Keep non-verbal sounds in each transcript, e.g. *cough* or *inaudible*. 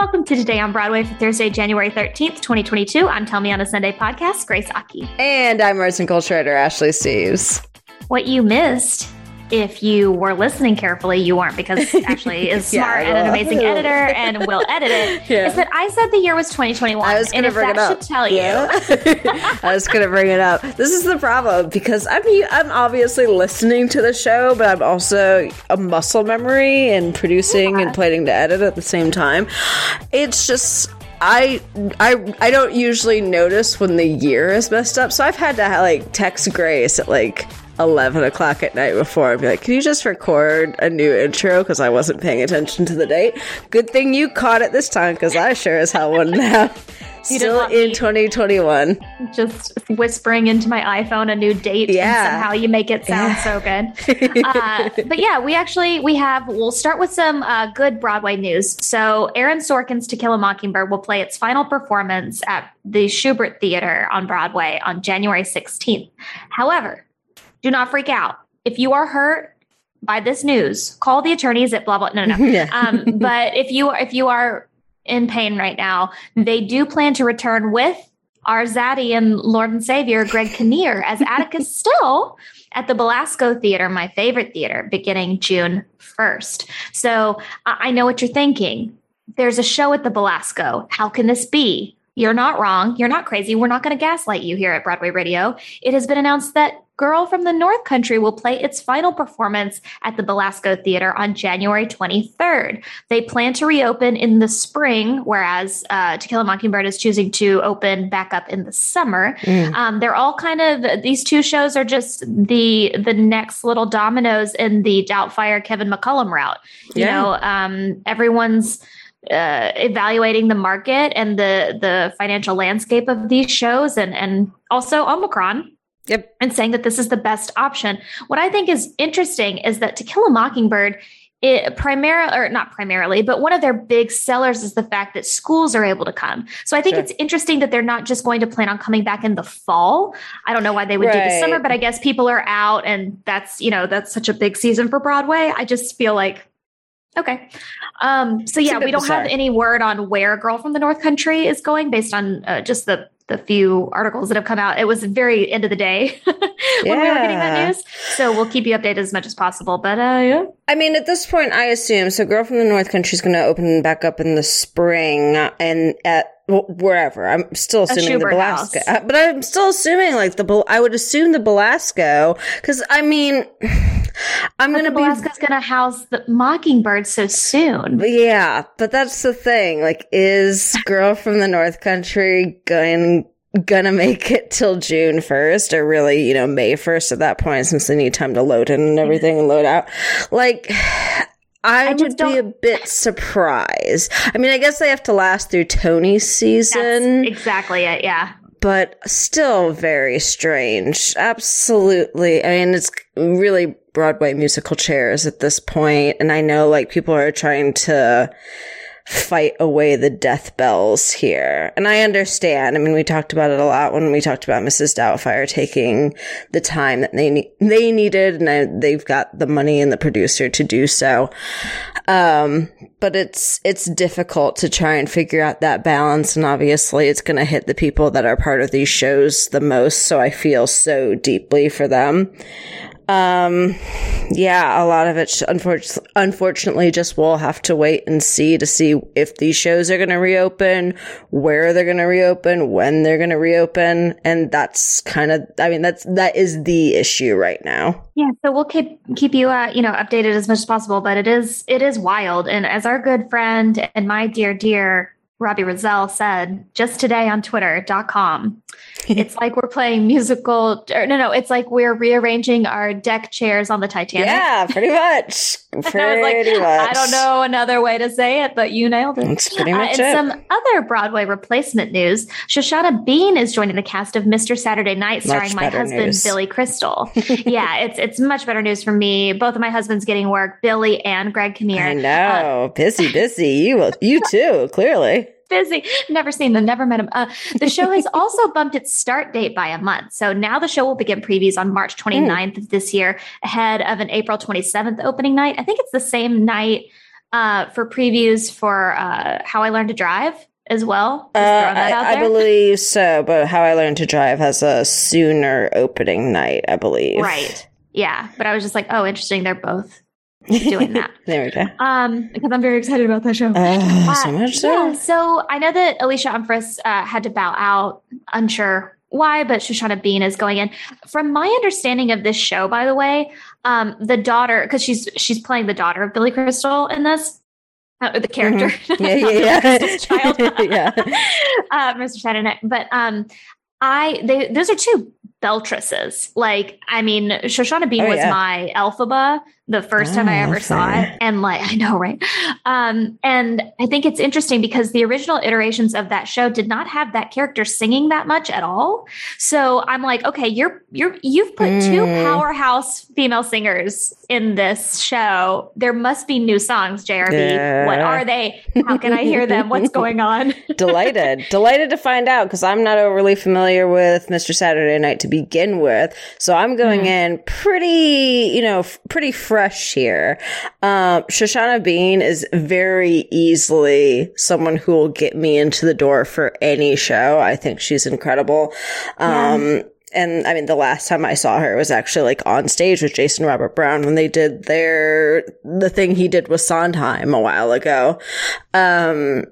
welcome to Today on Broadway for Thursday, January 13th, 2022. I'm Tell Me on a Sunday podcast, Grace Aki. And I'm arts and culture editor Ashley Steves. What you missed if you were listening carefully, you weren't because *laughs* Ashley is smart yeah, and an amazing editor and will edit it. *laughs* Yeah. Is that I said the year was 2021. I was going to bring it up. Should tell yeah. you. *laughs* I was going to bring it up. This is the problem because I'm I'm obviously listening to the show, but I'm also a muscle memory and producing yeah. and planning to edit at the same time. It's just I I I don't usually notice when the year is messed up, so I've had to like text Grace at like 11 o'clock at night before and be like, can you just record a new intro? Because I wasn't paying attention to the date. Good thing you caught it this time because I sure as hell wouldn't *laughs* have. *laughs* Still in 2021. Just whispering into my iPhone a new date. Yeah. And somehow you make it sound yeah. so good. *laughs* uh, but yeah, we actually, we have, we'll start with some uh, good Broadway news. So Aaron Sorkin's To Kill a Mockingbird will play its final performance at the Shubert Theater on Broadway on January 16th. However, do not freak out. If you are hurt by this news, call the attorneys at blah blah. No, no. *laughs* yeah. um, but if you if you are in pain right now, they do plan to return with our Zaddy and Lord and Savior Greg Kinnear as Atticus *laughs* Still at the Belasco Theater, my favorite theater, beginning June 1st. So I know what you're thinking. There's a show at the Belasco. How can this be? You're not wrong. You're not crazy. We're not going to gaslight you here at Broadway Radio. It has been announced that Girl from the North Country will play its final performance at the Belasco Theater on January 23rd. They plan to reopen in the spring, whereas uh, To Kill a Mockingbird is choosing to open back up in the summer. Mm. Um, they're all kind of these two shows are just the the next little dominoes in the Doubtfire Kevin McCollum route. You yeah. know, um, everyone's uh, evaluating the market and the the financial landscape of these shows and and also Omicron Yep. And saying that this is the best option. What I think is interesting is that To Kill a Mockingbird, it primarily or not primarily, but one of their big sellers is the fact that schools are able to come. So I think sure. it's interesting that they're not just going to plan on coming back in the fall. I don't know why they would right. do the summer, but I guess people are out and that's, you know, that's such a big season for Broadway. I just feel like Okay. Um, so yeah, we don't bizarre. have any word on where Girl from the North Country is going based on uh, just the the few articles that have come out. It was very end of the day *laughs* when yeah. we were getting that news. So we'll keep you updated as much as possible. But uh, yeah. I mean, at this point, I assume so. Girl from the North Country is going to open back up in the spring, and at wherever. I'm still assuming the Belasco, uh, but I'm still assuming like the. I would assume the Belasco because I mean. I'm gonna Belasco's gonna house the mockingbird so soon. Yeah, but that's the thing. Like, is *laughs* Girl from the North Country going gonna make it till June 1st or really, you know, May 1st at that point since they need time to load in and everything and load out. Like, I, I would be a bit surprised. I mean, I guess they have to last through Tony's season. That's exactly it, yeah but still very strange. Absolutely. I mean, it's really Broadway musical chairs at this point, and I know like people are trying to fight away the death bells here. And I understand. I mean, we talked about it a lot when we talked about Mrs. Doubtfire taking the time that they ne- they needed, and I, they've got the money and the producer to do so. Um, but it's it's difficult to try and figure out that balance, and obviously, it's going to hit the people that are part of these shows the most. So I feel so deeply for them. Um, yeah, a lot of it, unfortunately, just we'll have to wait and see to see if these shows are going to reopen, where they're going to reopen, when they're going to reopen. And that's kind of, I mean, that's, that is the issue right now. Yeah. So we'll keep, keep you, uh, you know, updated as much as possible, but it is, it is wild. And as our good friend and my dear, dear Robbie Rozelle said just today on twitter.com. it's like we're playing musical, or no, no, it's like we're rearranging our deck chairs on the Titanic. Yeah, pretty much. *laughs* Pretty like, much. I don't know another way to say it, but you nailed it. That's pretty much uh, it. some other Broadway replacement news, Shoshana Bean is joining the cast of Mr. Saturday Night, starring my husband news. Billy Crystal. *laughs* yeah, it's it's much better news for me. Both of my husbands getting work, Billy and Greg Kinnear. I know, uh, busy, busy. You, you too, clearly busy. Never seen them, never met them. Uh, the show has *laughs* also bumped its start date by a month. So now the show will begin previews on March 29th mm. of this year, ahead of an April 27th opening night. I think it's the same night uh, for previews for uh, How I Learned to Drive as well. Uh, I, I, believe so, but How I Learned to Drive has a sooner opening night, I believe. Right. Yeah, but I was just like, oh, interesting. They're both doing that. *laughs* there we go. Um, because I'm very excited about that show. Uh, so much so. Yeah, so I know that Alysha Umphress uh, had to bow out. Unsure why, but Shoshana Bean is going in. From my understanding of this show, by the way, um, the daughter, because she's she's playing the daughter of Billy Crystal in this. Uh, the character, mm-hmm. yeah, yeah, yeah, *laughs* child, *laughs* yeah, uh, Mr. Saturday But um, I they those are two Beltresses. Like, I mean, Shoshana Bean oh, was yeah. my Elphaba the first oh, time I ever okay. saw it. And like, *laughs* I know, right? Um, and I think it's interesting because the original iterations of that show did not have that character singing that much at all. So I'm like, okay, you're, you're, you've put mm. two powerhouse female singers in this show. There must be new songs, JRB. Yeah. What are they? How can I hear them? What's going on? *laughs* delighted, delighted to find out because I'm not overly familiar with Mr. Saturday Night to begin with. So I'm going mm. in pretty, you know, f- pretty fresh here. Um, Shoshana Bean is very easily someone who will get me into the door for any show. I think she's incredible. Um, yeah. And I mean, the last time I saw her was actually like on stage with Jason Robert Brown when they did their, the thing he did with Sondheim a while ago. Um,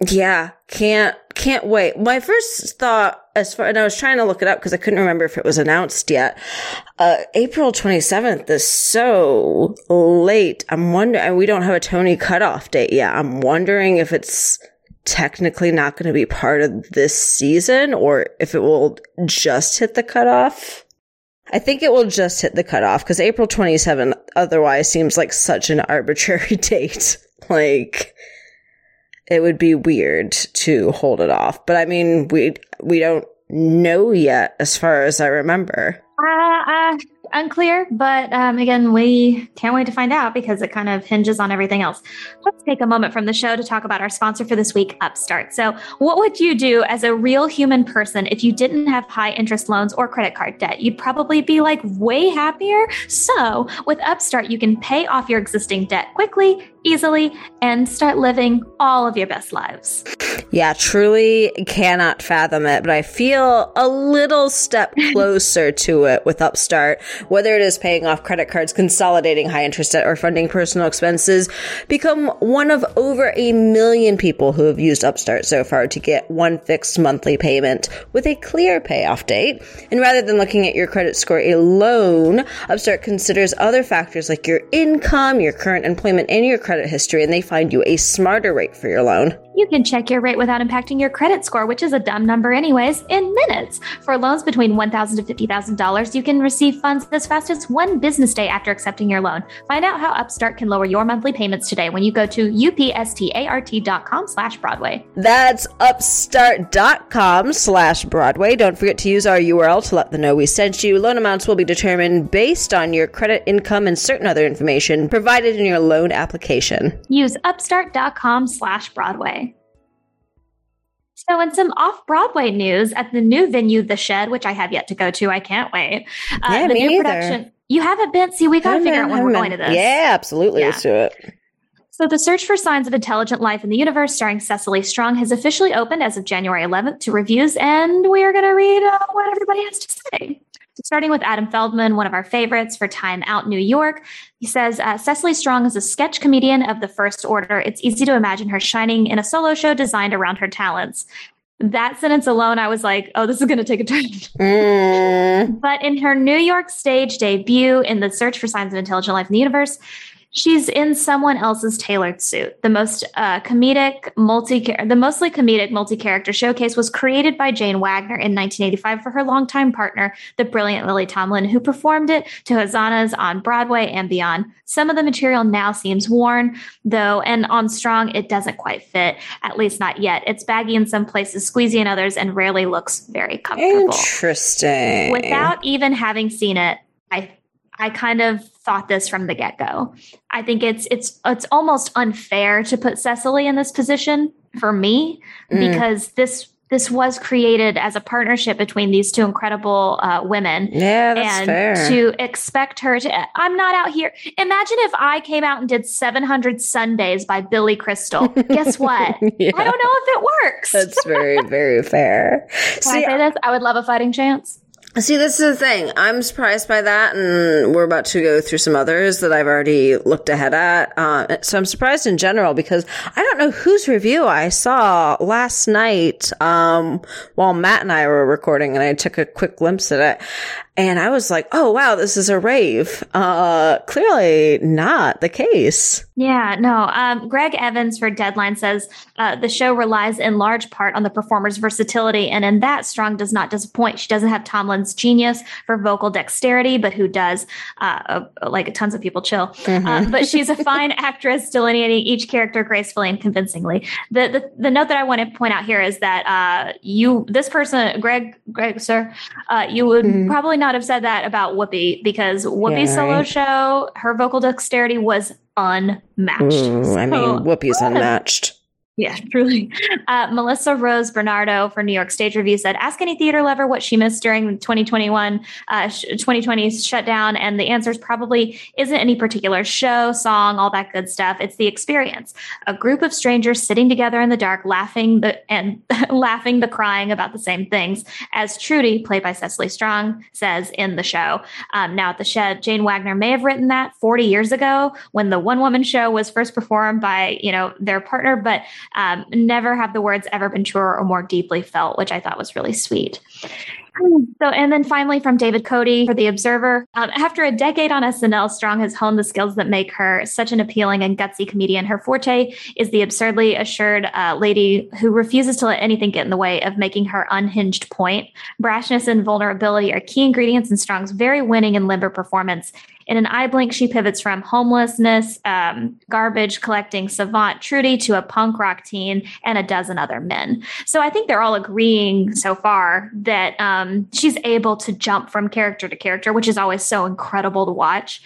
yeah, can't can't wait. My first thought, as far and I was trying to look it up because I couldn't remember if it was announced yet. Uh, April twenty seventh is so late. I'm wondering. We don't have a Tony cutoff date yet. I'm wondering if it's technically not going to be part of this season or if it will just hit the cutoff. I think it will just hit the cutoff because April 27th otherwise seems like such an arbitrary *laughs* date. like, it would be weird to hold it off. But I mean, we we don't know yet, as far as I remember. Uh, uh, unclear, but um, again, we can't wait to find out because it kind of hinges on everything else. Let's take a moment from the show to talk about our sponsor for this week, Upstart. So, what would you do as a real human person if you didn't have high interest loans or credit card debt? You'd probably be like way happier. So, with Upstart, you can pay off your existing debt quickly, easily, and start living all of your best lives. Yeah, truly cannot fathom it, but I feel a little step *laughs* closer to it with Upstart whether it is paying off credit cards, consolidating high interest debt, or funding personal expenses, become one of over a million people who have used Upstart so far to get one fixed monthly payment with a clear payoff date. And rather than looking at your credit score alone, Upstart considers other factors like your income, your current employment, and your credit history, and they find you a smarter rate for your loan. You can check your rate without impacting your credit score, which is a dumb number anyways, in minutes. For loans between $1,000 to $50,000, you can receive funds as fast as one business day after accepting your loan. Find out how Upstart can lower your monthly payments today when you go to upstart.com slash Broadway. That's upstart.com slash Broadway. Don't forget to use our URL to let them know we sent you. Loan amounts will be determined based on your credit, income, and certain other information provided in your loan application. Use upstart.com slash Broadway. So, in some off Broadway news, at the new venue, The Shed, which I have yet to go to, I can't wait. Uh, yeah, the me new neither. production. You haven't been? See, we got to figure out when we're going to this. Yeah, absolutely. Yeah. Let's do it. So, The Search for Signs of Intelligent Life in the Universe, starring Cecily Strong, has officially opened as of January 11th to reviews, and we are going to read uh, what everybody has to say. Starting with Adam Feldman, one of our favorites for Time Out New York. He says uh, Cecily Strong is a sketch comedian of the first order. It's easy to imagine her shining in a solo show designed around her talents. That sentence alone, I was like, oh, this is going to take a turn. Mm. *laughs* But in her New York stage debut in The Search for Signs of Intelligent Life in the Universe, She's in someone else's tailored suit. The most uh, comedic multi the mostly comedic multi-character showcase was created by Jane Wagner in 1985 for her longtime partner, the brilliant Lily Tomlin, who performed it to hosannas on Broadway and beyond. Some of the material now seems worn, though, and on Strong it doesn't quite fit, at least not yet. It's baggy in some places, squeezy in others, and rarely looks very comfortable. Interesting. Without even having seen it, I I kind of thought this from the get go. I think it's it's it's almost unfair to put Cecily in this position for me mm. because this this was created as a partnership between these two incredible uh, women. Yeah, that's and fair. to expect her to, I'm not out here. Imagine if I came out and did 700 Sundays by Billy Crystal. Guess *laughs* what? yeah. I don't know if it works. That's very, very fair. Can See, I say this? I would love a fighting chance. See, this is the thing. I'm surprised by that, and we're about to go through some others that I've already looked ahead at. Uh, so I'm surprised in general because I don't know whose review I saw last night um, while Matt and I were recording, and I took a quick glimpse at it. And I was like, oh, wow, this is a rave. Uh, clearly not the case. Yeah, no. Um, Greg Evans for Deadline says uh, the show relies in large part on the performer's versatility. And in that, Strong does not disappoint. She doesn't have Tomlin's genius for vocal dexterity, but who does? Uh, uh like tons of people chill. Mm-hmm. Uh, but she's a *laughs* fine actress, delineating each character gracefully and convincingly. The, the, the note that I want to point out here is that uh, you, this person, Greg, Greg, sir, you would mm-hmm. probably not not have said that about Whoopi because Whoopi's yeah, solo right. show, her vocal dexterity was unmatched. Ooh, so, I mean, Whoopi's *laughs* unmatched. Yeah, *laughs* truly. Uh, Melissa Rose Bernardo for New York Stage Review said, "Ask any theater lover what she missed during the 2021 uh, 2020 shutdown, and the answer is probably isn't any particular show, song, all that good stuff. It's the experience. A group of strangers sitting together in the dark, laughing the and *laughs* laughing the crying about the same things." As Trudy, played by Cecily Strong, says in the show. Um, now at the Shed, Jane Wagner may have written that 40 years ago when the one woman show was first performed by you know their partner, but um, never have the words ever been truer or more deeply felt, which I thought was really sweet. So, and then finally from David Cody for The Observer. Um, after a decade on SNL, Strong has honed the skills that make her such an appealing and gutsy comedian. Her forte is the absurdly assured uh, lady who refuses to let anything get in the way of making her unhinged point. Brashness and vulnerability are key ingredients in Strong's very winning and limber performance. In an eye blink, she pivots from homelessness, um, garbage collecting savant Trudy to a punk rock teen and a dozen other men. So I think they're all agreeing so far that um, she's able to jump from character to character, which is always so incredible to watch.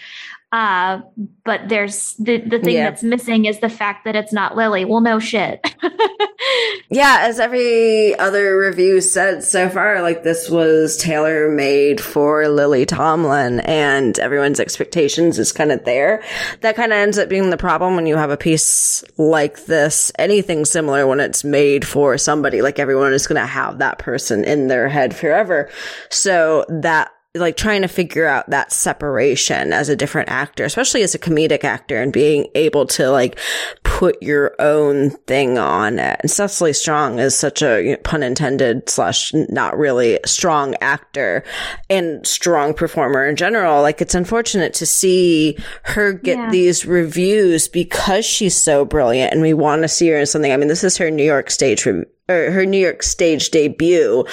Uh, but there's the, the thing yeah. that's missing is the fact that it's not Lily. Well, no shit. *laughs* yeah, as every other review said so far, like this was tailor made for Lily Tomlin and everyone's expectations is kind of there. That kind of ends up being the problem when you have a piece like this, anything similar when it's made for somebody, like everyone is going to have that person in their head forever. So that like trying to figure out that separation as a different actor, especially as a comedic actor and being able to like put your own thing on it. And Cecily Strong is such a you know, pun intended slash not really strong actor and strong performer in general. Like it's unfortunate to see her get yeah. these reviews because she's so brilliant and we want to see her in something. I mean, this is her New York stage re- or her New York stage debut,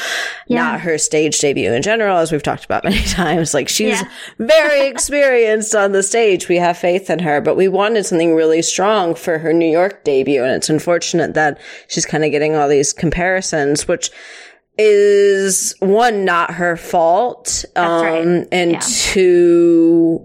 yeah. not her stage debut in general, as we've talked about many *laughs* times. Like she's yeah. very *laughs* experienced on the stage. We have faith in her, but we wanted something really strong for her New York debut. And it's unfortunate that she's kind of getting all these comparisons, which is one, not her fault. Um, right. and yeah. two,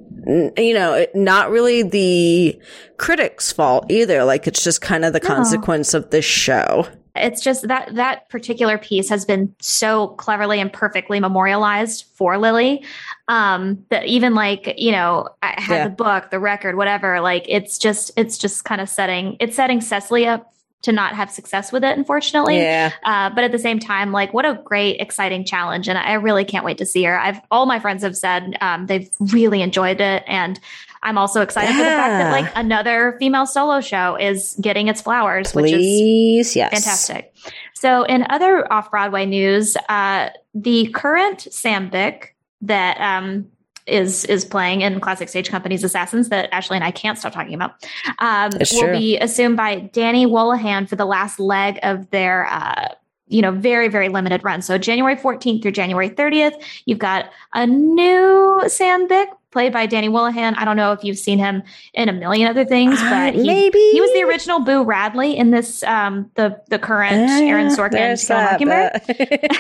you know, not really the critics' fault either. Like it's just kind of the no. consequence of this show it's just that that particular piece has been so cleverly and perfectly memorialized for Lily. Um, that even like, you know, I had yeah. the book, the record, whatever, like it's just, it's just kind of setting, it's setting Cecily up to not have success with it, unfortunately. Yeah. Uh, but at the same time, like, what a great, exciting challenge. And I really can't wait to see her. I've, all my friends have said um, they've really enjoyed it. And I'm also excited yeah. for the fact that like another female solo show is getting its flowers, Please, which is yes. fantastic. So, in other off Broadway news, uh, the current Sam Byck that um, is is playing in Classic Stage Company's Assassins that Ashley and I can't stop talking about um, will true. be assumed by Danny Wolohan for the last leg of their. Uh, you know, very, very limited run. So January 14th through January 30th, you've got a new Sam Byck played by Danny Wolohan. I don't know if you've seen him in a million other things, uh, but he, maybe he was the original Boo Radley in this um, the the current uh, Aaron Sorkin Mockingbird.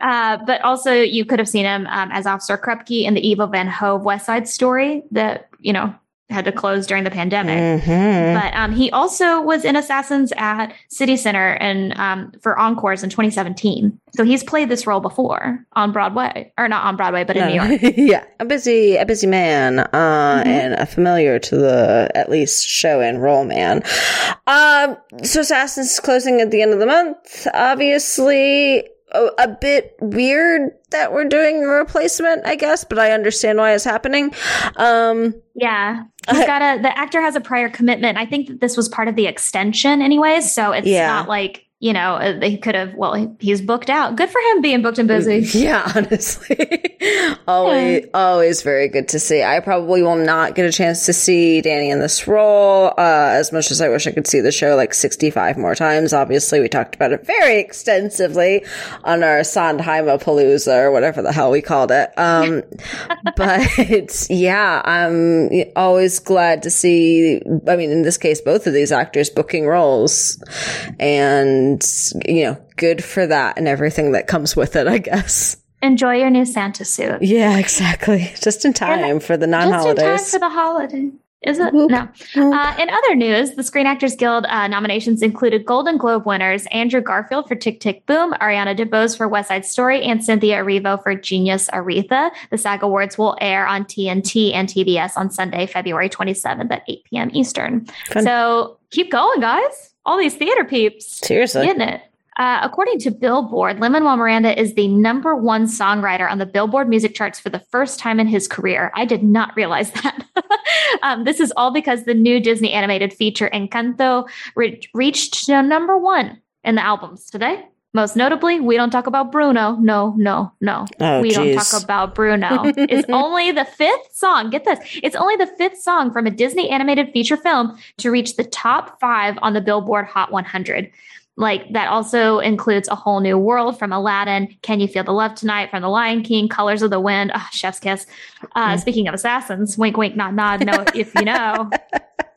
*laughs* uh, but also, you could have seen him um, as Officer Krupke in the Ivo Van Hove West Side Story. That you know had to close during the pandemic. Mm-hmm. But um, he also was in Assassins at City Center and um, for encores in 2017. So he's played this role before on Broadway, or not on Broadway, but in no. New York. *laughs* yeah, a busy, a busy man, uh, mm-hmm. and a familiar to the at least show and role man. Um, so Assassins is closing at the end of the month. Obviously, a, a, bit weird that we're doing a replacement, I guess, but I understand why it's happening. Um, yeah, he's got a the actor has a prior commitment. I think that this was part of the extension, anyways. So it's yeah. not like you know, uh, they could have, well, he's booked out. Good for him being booked and busy. *laughs* Yeah, honestly. *laughs* always, yeah. always very good to see. I probably will not get a chance to see Danny in this role, uh, as much as I wish I could see the show like 65 more times. Obviously, we talked about it very extensively on our Sondheim Palooza or whatever the hell we called it. Um, *laughs* but yeah, I'm always glad to see, I mean, in this case, both of these actors booking roles and, and you know, good for that and everything that comes with it, I guess. Enjoy your new Santa suit. Yeah, *laughs* exactly. Just in time and for the non-holidays. Just in time for the holiday. Is it? Whoop, no. Uh, in other news, the Screen Actors Guild uh, nominations included Golden Globe winners Andrew Garfield for Tick Tick Boom, Ariana DeBose for West Side Story, and Cynthia Erivo for Genius Aretha. The SAG Awards will air on TNT and TBS on Sunday, February 27th at 8 p.m. Eastern. Fun. So keep going, guys all these theater peeps. Seriously. Getting it. Uh, according to Billboard, Lin Manuel Miranda is the number one songwriter on the Billboard music charts for the first time in his career. I did not realize *laughs* that. um, this is all because the new Disney animated feature Encanto re- reached number one in the albums today. Most notably, we don't talk about Bruno. No, no, no. Oh, we geez. don't talk about Bruno. it's *laughs* only the fifth song. Get this. It's only the fifth song from a Disney animated feature film to reach the top five on the Billboard Hot 100. Like that also includes A Whole New World from Aladdin, Can You Feel the Love Tonight from The Lion King, Colors of the Wind, oh, Chef's Kiss. Uh, mm. Speaking of assassins, wink, wink, nod, nod. No, if you know. *laughs*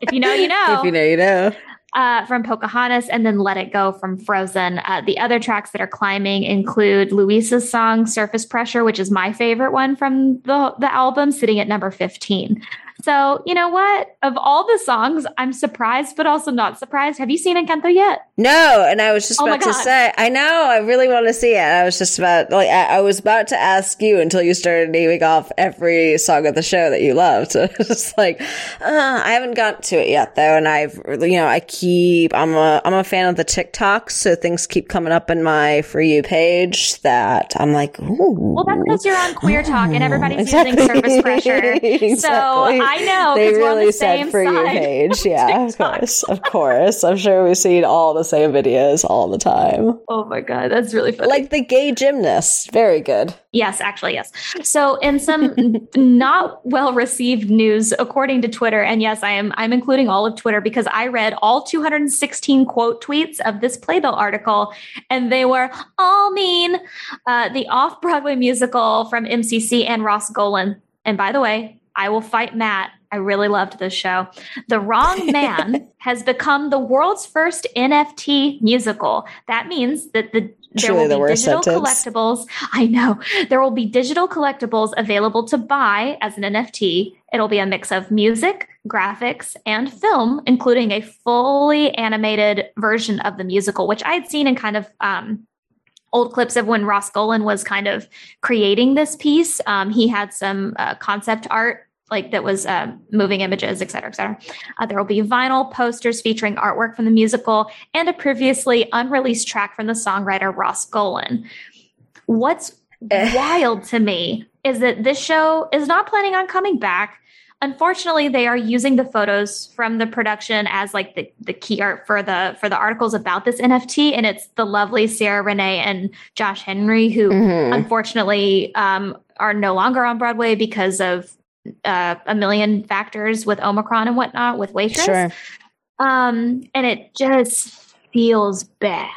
If you know, you know. If you know, you know uh, from Pocahontas and then Let It Go from Frozen. Uh, the other tracks that are climbing include Luisa's song Surface Pressure, which is my favorite one from the, the album, sitting at number 15. So, you know what? Of all the songs, I'm surprised, but also not surprised. Have you seen Encanto yet? No. And I was just oh about to say, I know, I really want to see it. I was just about, like, I, I, was about to ask you until you started naming off every song of the show that you loved. *laughs* So it's like, uh, I haven't gotten to it yet, though. And I've, you know, I keep, I'm a, I'm a fan of the TikToks. So things keep coming up in my For You page that I'm like, ooh. Well, that's because you're on Queer Talk and everybody's exactly. using surface pressure. *laughs* exactly. So I know they really the said for you page. *laughs* Yeah, of course, of course. I'm sure we've seen all the same videos all the time. Oh my god, that's really funny. Like the gay gymnast, very good. Yes, actually, yes. So, in some *laughs* not well received news, according to Twitter, and yes, I am I'm including all of Twitter because I read all 216 quote tweets of this Playbill article, and they were all mean. Uh, the off Broadway musical from MCC and Ross Golan. And by the way, I will fight Matt. I really loved this show. The Wrong *laughs* Man has become the world's first NFT musical. That means that the there will be digital sentence. collectibles. I know. There will be digital collectibles available to buy as an NFT. It'll be a mix of music, graphics, and film, including a fully animated version of the musical, which I had seen in kind of um, old clips of when Ross Golan was kind of creating this piece. Um, he had some uh, concept art like that was uh, moving images, et cetera, et cetera. Uh, there will be vinyl posters featuring artwork from the musical and a previously unreleased track from the songwriter Ross Golan. What's eh. wild to me is that this show is not planning on coming back unfortunately they are using the photos from the production as like the, the key art for the for the articles about this nft and it's the lovely Ciara Renée and josh henry who mm-hmm. unfortunately um, are no longer on broadway because of uh, a million factors with omicron and whatnot with waitress sure. um, and it just feels bad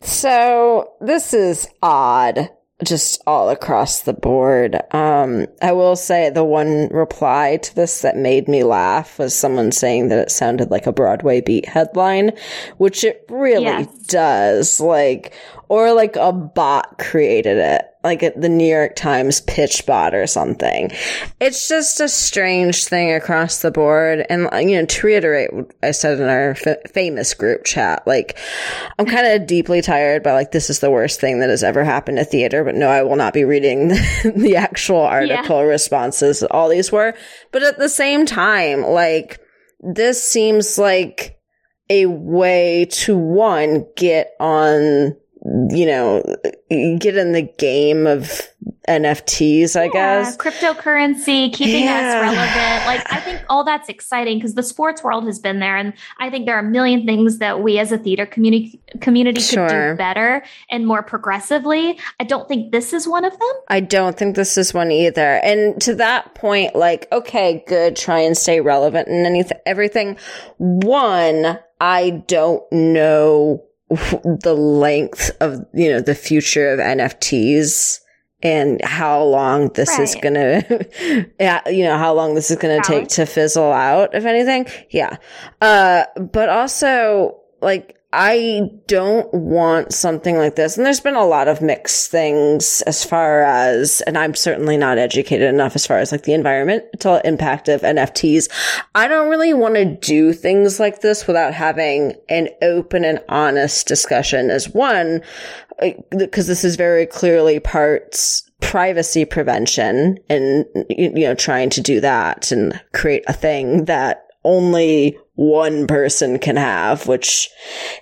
so this is odd just all across the board. Um, I will say the one reply to this that made me laugh was someone saying that it sounded like a Broadway beat headline, which it really yes. Does. Like, or like a bot created it, like the New York Times pitch bot or something. It's just a strange thing across the board. And, you know, to reiterate what I said in our f- famous group chat, like, I'm kind of deeply tired by like, this is the worst thing that has ever happened to theater, but no, I will not be reading the, *laughs* the actual article yeah. responses that all these were. But at the same time, like, this seems like a way to one, get on you know, get in the game of NFTs, I yeah, guess. Cryptocurrency, keeping yeah. us relevant. Like, I think all that's exciting because the sports world has been there. And I think there are a million things that we as a theater community community sure. could do better and more progressively. I don't think this is one of them. I don't think this is one either. And to that point, like, okay, good, try and stay relevant and anything, everything. One, I don't know the length of, you know, the future of NFTs and how long this right. is going to, yeah, you know, how long this is going to take to fizzle out, if anything. Yeah. Uh, but also like, I don't want something like this. And there's been a lot of mixed things as far as, and I'm certainly not educated enough as far as like the environmental impact of NFTs. I don't really want to do things like this without having an open and honest discussion as one, because this is very clearly parts privacy prevention and, you know, trying to do that and create a thing that only one person can have, which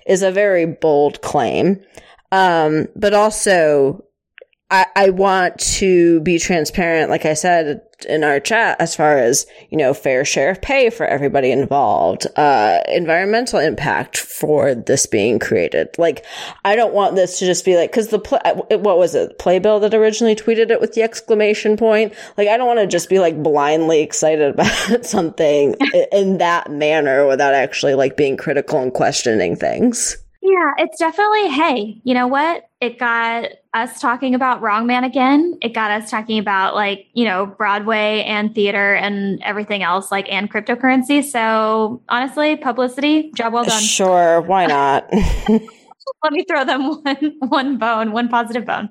is a very bold claim. Um, but also I, I want to be transparent, like I said in our chat, as far as, you know, fair share of pay for everybody involved, uh, environmental impact for this being created. Like, I don't want this to just be like, cause the, play, what was it? Playbill that originally tweeted it with the exclamation point. Like, I don't want to just be like blindly excited *laughs* about something in that manner without actually like being critical and questioning things. Yeah, it's definitely, hey, you know what? It got us talking about Wrong Man again. It got us talking about like, you know, Broadway and theater and everything else, like, and cryptocurrency. So honestly, publicity, job well done. Sure. Why not? *laughs* let me throw them *laughs* one one bone, one positive bone.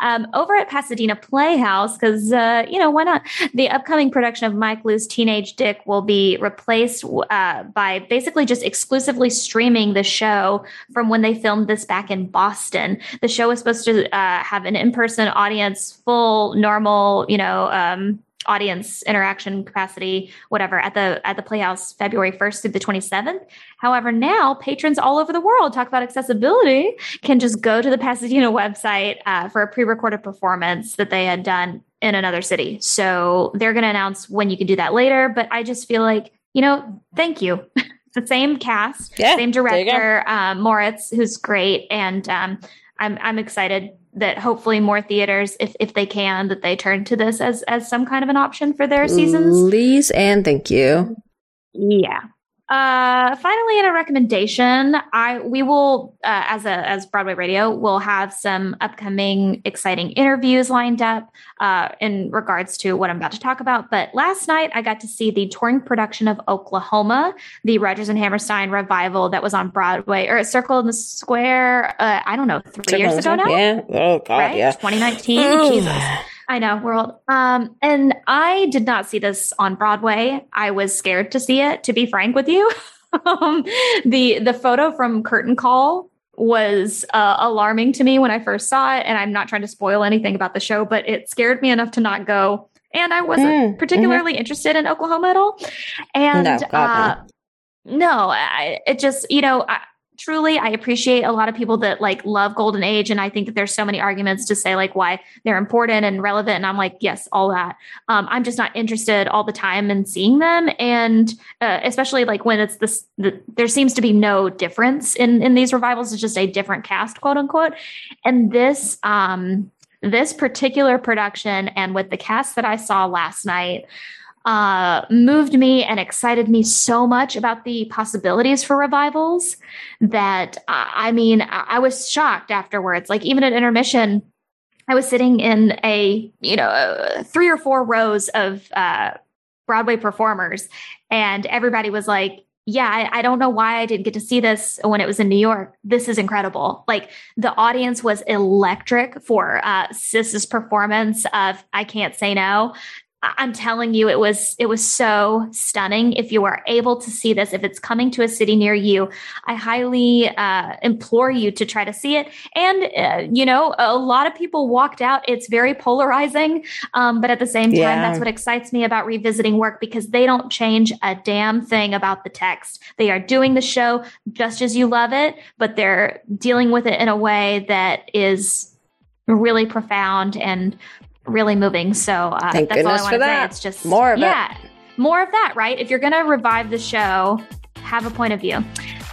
Um, over at Pasadena Playhouse, because uh, you know why not? The upcoming production of Mike Lew's Teenage Dick will be replaced uh, by basically just exclusively streaming the show from when they filmed this back in Boston. The show was supposed to uh, have an in person audience, full normal, you know. Um, audience interaction capacity whatever at the at the playhouse february 1st through the 27th however now patrons all over the world talk about accessibility can just go to the pasadena *laughs* website uh, for a pre-recorded performance that they had done in another city. So they're going to announce when you can do that later but i just feel like you know thank you. *laughs* The same cast yeah, same director um, moritz who's great and um, I'm, I'm excited that hopefully more theaters, if if they can, that they turn to this as as some kind of an option for their seasons. Please and thank you. Yeah. Uh, finally, in a recommendation, I we will uh, as a as Broadway Radio will have some upcoming exciting interviews lined up uh, in regards to what I'm about to talk about. But last night, I got to see the touring production of Oklahoma, the Rodgers and Hammerstein revival that was on Broadway or Circle in the Square. Uh, I don't know, three Circle years ago now. Yeah. Oh God. Right? Yeah. 2019. Jesus. I know, world. Um, and I did not see this on Broadway. I was scared to see it, to be frank with you. *laughs* um, the the photo from Curtain Call was uh, alarming to me when I first saw it, and I'm not trying to spoil anything about the show, but it scared me enough to not go. And I wasn't mm, particularly mm-hmm. interested in Oklahoma at all. And no, uh, no I, it just you know. I, truly i appreciate a lot of people that like love golden age and i think that there's so many arguments to say like why they're important and relevant and i'm like yes all that. Um, i'm just not interested all the time in seeing them and uh, especially like when it's this the, there seems to be no difference in in these revivals. It's just a different cast quote unquote. And this um this particular production and with the cast that i saw last night uh, moved me and excited me so much about the possibilities for revivals that I mean, I, was shocked afterwards. Like, even at intermission, I was sitting in a, you know, three or four rows of uh, Broadway performers, and everybody was like, yeah, I, I, don't know why I didn't get to see this when it was in New York. This is incredible. Like the audience was electric for uh, Sis's performance of "I Can't Say No." I'm telling you, it was it was so stunning. If you are able to see this, if it's coming to a city near you, I highly uh, implore you to try to see it. And uh, you know, a lot of people walked out. It's very polarizing, um, but at the same time, yeah. that's what excites me about revisiting work because they don't change a damn thing about the text. They are doing the show just as you love it, but they're dealing with it in a way that is really profound and really moving. So uh, Thank that's all I want to say. It's just more of yeah, it. more of that, right? If you're going to revive the show, have a point of view.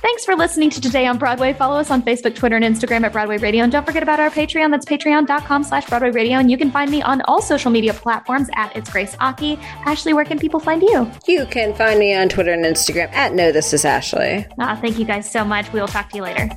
Thanks for listening to Today on Broadway. Follow us on Facebook, Twitter, and Instagram at Broadway Radio. And don't forget about our Patreon. That's patreon.com slash Broadway Radio. And you can find me on all social media platforms at It's Grace Aki. Ashley, where can people find you? You can find me on Twitter and Instagram at No This Is Ashley. Ah, thank you guys so much. We will talk to you later.